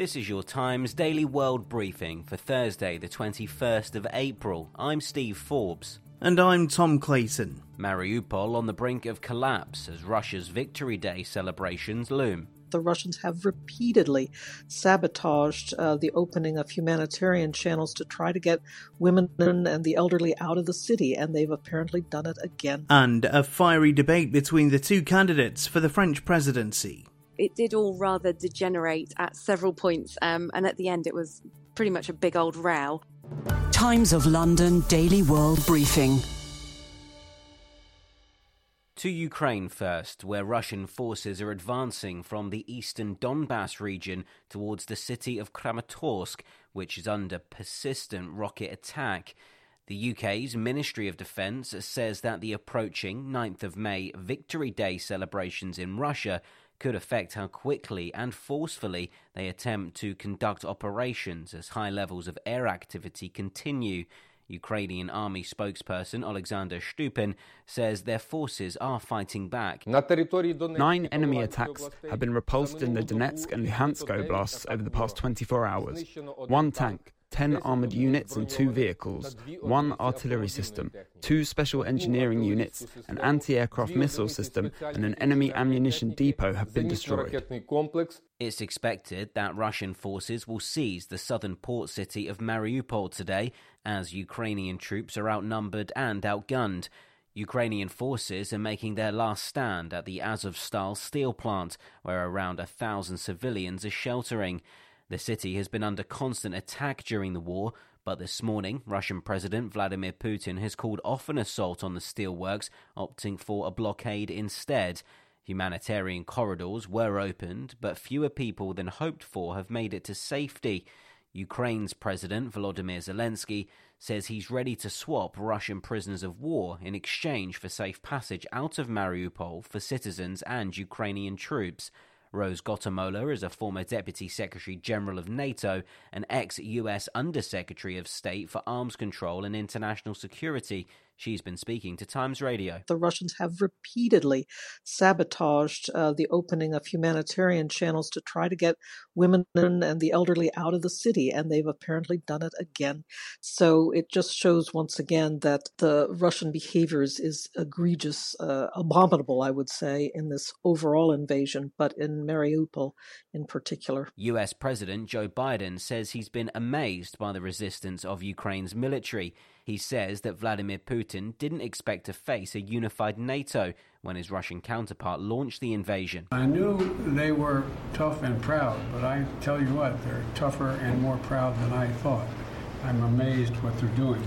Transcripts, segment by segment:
This is your Times Daily World Briefing for Thursday, the 21st of April. I'm Steve Forbes. And I'm Tom Clayton. Mariupol on the brink of collapse as Russia's Victory Day celebrations loom. The Russians have repeatedly sabotaged uh, the opening of humanitarian channels to try to get women and the elderly out of the city, and they've apparently done it again. And a fiery debate between the two candidates for the French presidency it did all rather degenerate at several points, um, and at the end, it was pretty much a big old row. Times of London Daily World Briefing. To Ukraine first, where Russian forces are advancing from the eastern Donbass region towards the city of Kramatorsk, which is under persistent rocket attack. The UK's Ministry of Defence says that the approaching 9th of May Victory Day celebrations in Russia could affect how quickly and forcefully they attempt to conduct operations as high levels of air activity continue. Ukrainian army spokesperson Alexander Stupin says their forces are fighting back. Nine enemy attacks have been repulsed in the Donetsk and Luhansk oblasts over the past 24 hours. One tank, 10 armoured units and two vehicles, one artillery system, two special engineering units, an anti aircraft missile system, and an enemy ammunition depot have been destroyed. It's expected that Russian forces will seize the southern port city of Mariupol today as Ukrainian troops are outnumbered and outgunned. Ukrainian forces are making their last stand at the Azovstal steel plant, where around a thousand civilians are sheltering. The city has been under constant attack during the war, but this morning, Russian President Vladimir Putin has called off an assault on the steelworks, opting for a blockade instead. Humanitarian corridors were opened, but fewer people than hoped for have made it to safety. Ukraine's President Volodymyr Zelensky says he's ready to swap Russian prisoners of war in exchange for safe passage out of Mariupol for citizens and Ukrainian troops. Rose Gottemoeller is a former Deputy Secretary General of NATO and ex US Undersecretary of State for Arms Control and International Security. She's been speaking to Times Radio. The Russians have repeatedly sabotaged uh, the opening of humanitarian channels to try to get women and the elderly out of the city, and they've apparently done it again. So it just shows once again that the Russian behaviors is egregious, uh, abominable, I would say, in this overall invasion, but in Mariupol in particular. US President Joe Biden says he's been amazed by the resistance of Ukraine's military. He says that Vladimir Putin didn't expect to face a unified NATO when his Russian counterpart launched the invasion. I knew they were tough and proud, but I tell you what, they're tougher and more proud than I thought. I'm amazed what they're doing.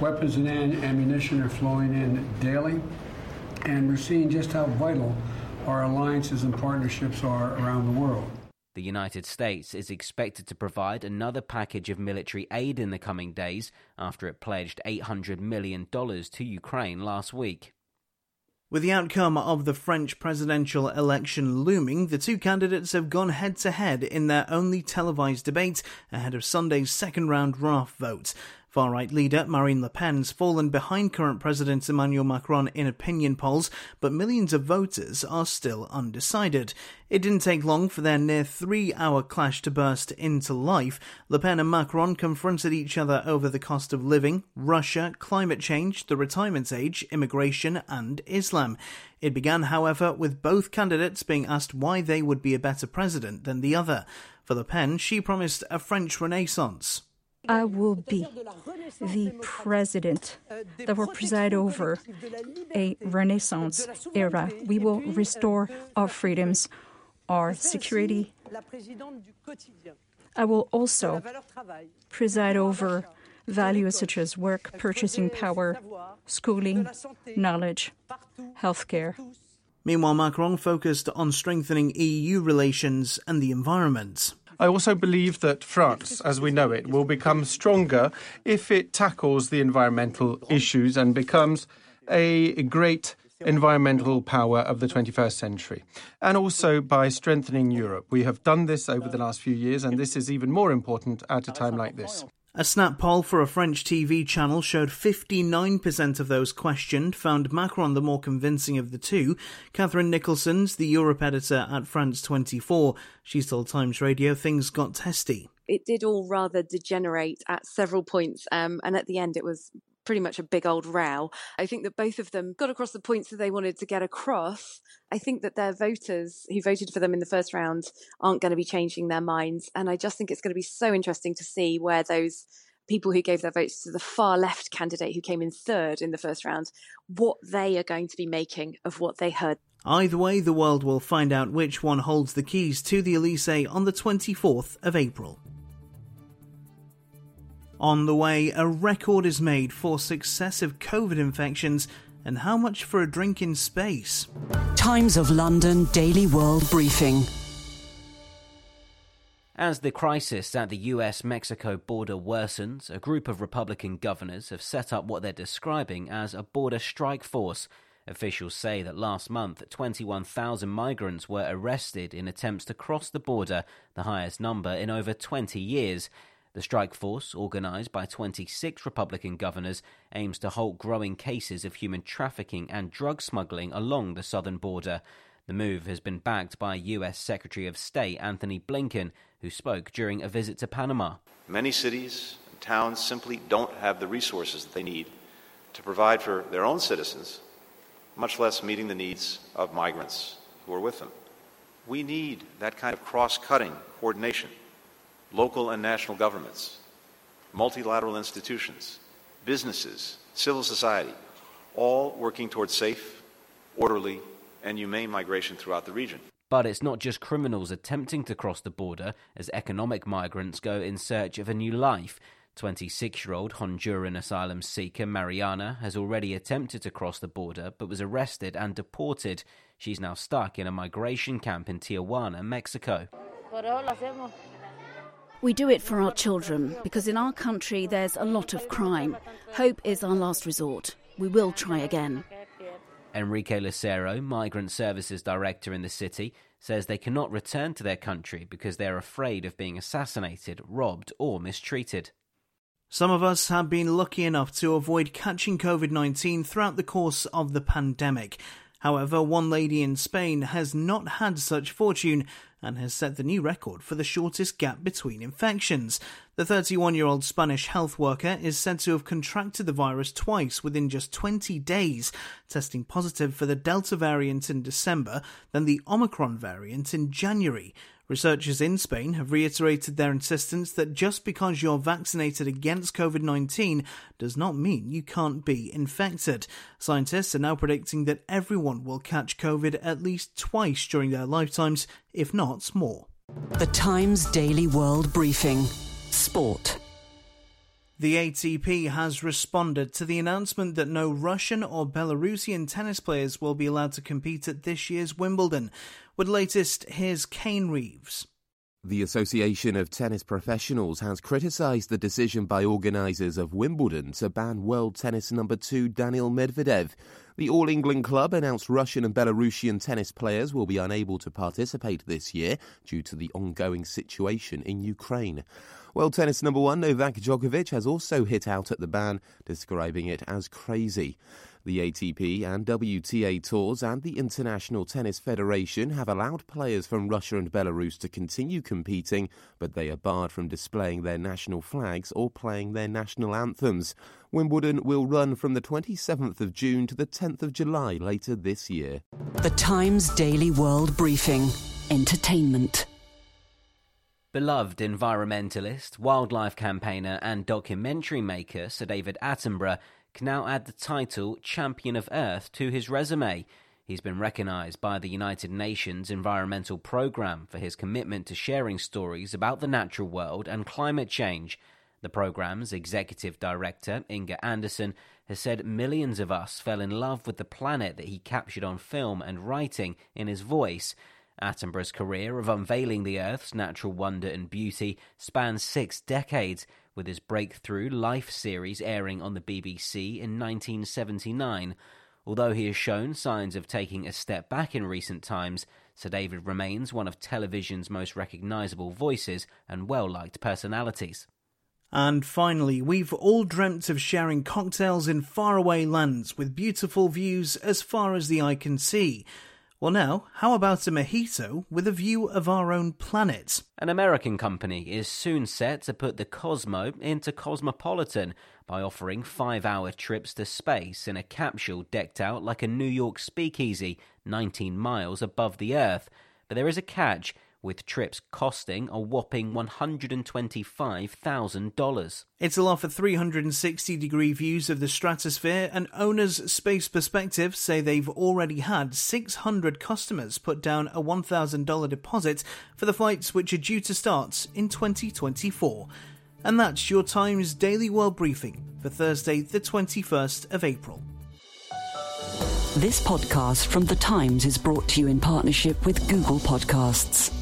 Weapons and ammunition are flowing in daily, and we're seeing just how vital our alliances and partnerships are around the world. The United States is expected to provide another package of military aid in the coming days after it pledged $800 million to Ukraine last week. With the outcome of the French presidential election looming, the two candidates have gone head to head in their only televised debate ahead of Sunday's second round runoff vote. Far right leader Marine Le Pen's fallen behind current President Emmanuel Macron in opinion polls, but millions of voters are still undecided. It didn't take long for their near three hour clash to burst into life. Le Pen and Macron confronted each other over the cost of living, Russia, climate change, the retirement age, immigration, and Islam. It began, however, with both candidates being asked why they would be a better president than the other. For Le Pen, she promised a French renaissance. I will be the president that will preside over a Renaissance era. We will restore our freedoms, our security. I will also preside over values such as work, purchasing power, schooling, knowledge, healthcare. Meanwhile, Macron focused on strengthening EU relations and the environment. I also believe that France, as we know it, will become stronger if it tackles the environmental issues and becomes a great environmental power of the 21st century. And also by strengthening Europe. We have done this over the last few years, and this is even more important at a time like this. A snap poll for a French TV channel showed 59% of those questioned found Macron the more convincing of the two. Catherine Nicholson's the Europe editor at France 24. She's told Times Radio things got testy. It did all rather degenerate at several points, um, and at the end it was pretty much a big old row. I think that both of them got across the points that they wanted to get across. I think that their voters who voted for them in the first round aren't going to be changing their minds. And I just think it's going to be so interesting to see where those people who gave their votes to the far left candidate who came in third in the first round, what they are going to be making of what they heard. Either way, the world will find out which one holds the keys to the Elysee on the 24th of April. On the way, a record is made for successive COVID infections and how much for a drink in space. Times of London Daily World Briefing. As the crisis at the US Mexico border worsens, a group of Republican governors have set up what they're describing as a border strike force. Officials say that last month, 21,000 migrants were arrested in attempts to cross the border, the highest number in over 20 years. The strike force, organised by 26 Republican governors, aims to halt growing cases of human trafficking and drug smuggling along the southern border. The move has been backed by U.S. Secretary of State Antony Blinken, who spoke during a visit to Panama. Many cities and towns simply don't have the resources that they need to provide for their own citizens, much less meeting the needs of migrants who are with them. We need that kind of cross cutting coordination local and national governments, multilateral institutions, businesses, civil society, all working towards safe, orderly, and humane migration throughout the region. But it's not just criminals attempting to cross the border as economic migrants go in search of a new life. 26 year old Honduran asylum seeker Mariana has already attempted to cross the border but was arrested and deported. She's now stuck in a migration camp in Tijuana, Mexico. We do it for our children because in our country there's a lot of crime. Hope is our last resort. We will try again. Enrique Lucero, Migrant Services Director in the city, says they cannot return to their country because they're afraid of being assassinated, robbed, or mistreated. Some of us have been lucky enough to avoid catching COVID 19 throughout the course of the pandemic. However, one lady in Spain has not had such fortune and has set the new record for the shortest gap between infections. The 31 year old Spanish health worker is said to have contracted the virus twice within just 20 days, testing positive for the Delta variant in December, then the Omicron variant in January. Researchers in Spain have reiterated their insistence that just because you're vaccinated against COVID 19 does not mean you can't be infected. Scientists are now predicting that everyone will catch COVID at least twice during their lifetimes, if not more. The Times Daily World Briefing Sport. The ATP has responded to the announcement that no Russian or Belarusian tennis players will be allowed to compete at this year's Wimbledon. With latest, here's Kane Reeves. The Association of Tennis Professionals has criticised the decision by organisers of Wimbledon to ban world tennis number two Daniil Medvedev. The All England Club announced Russian and Belarusian tennis players will be unable to participate this year due to the ongoing situation in Ukraine. World tennis number one Novak Djokovic has also hit out at the ban, describing it as crazy. The ATP and WTA tours and the International Tennis Federation have allowed players from Russia and Belarus to continue competing, but they are barred from displaying their national flags or playing their national anthems. Wimbledon will run from the 27th of June to the 10th of July later this year. The Times Daily World Briefing Entertainment. Beloved environmentalist, wildlife campaigner, and documentary maker Sir David Attenborough can now add the title Champion of Earth to his resume. He's been recognized by the United Nations Environmental Programme for his commitment to sharing stories about the natural world and climate change. The programme's executive director, Inger Andersen, has said millions of us fell in love with the planet that he captured on film and writing in his voice. Attenborough's career of unveiling the Earth's natural wonder and beauty spans six decades, with his breakthrough Life series airing on the BBC in 1979. Although he has shown signs of taking a step back in recent times, Sir David remains one of television's most recognisable voices and well liked personalities. And finally, we've all dreamt of sharing cocktails in faraway lands with beautiful views as far as the eye can see. Well, now, how about a mojito with a view of our own planet? An American company is soon set to put the Cosmo into Cosmopolitan by offering five hour trips to space in a capsule decked out like a New York speakeasy 19 miles above the Earth. But there is a catch with trips costing a whopping $125,000. It'll offer 360 degree views of the stratosphere, and owners Space Perspective say they've already had 600 customers put down a $1,000 deposit for the flights which are due to start in 2024. And that's your Times Daily World Briefing for Thursday, the 21st of April. This podcast from The Times is brought to you in partnership with Google Podcasts.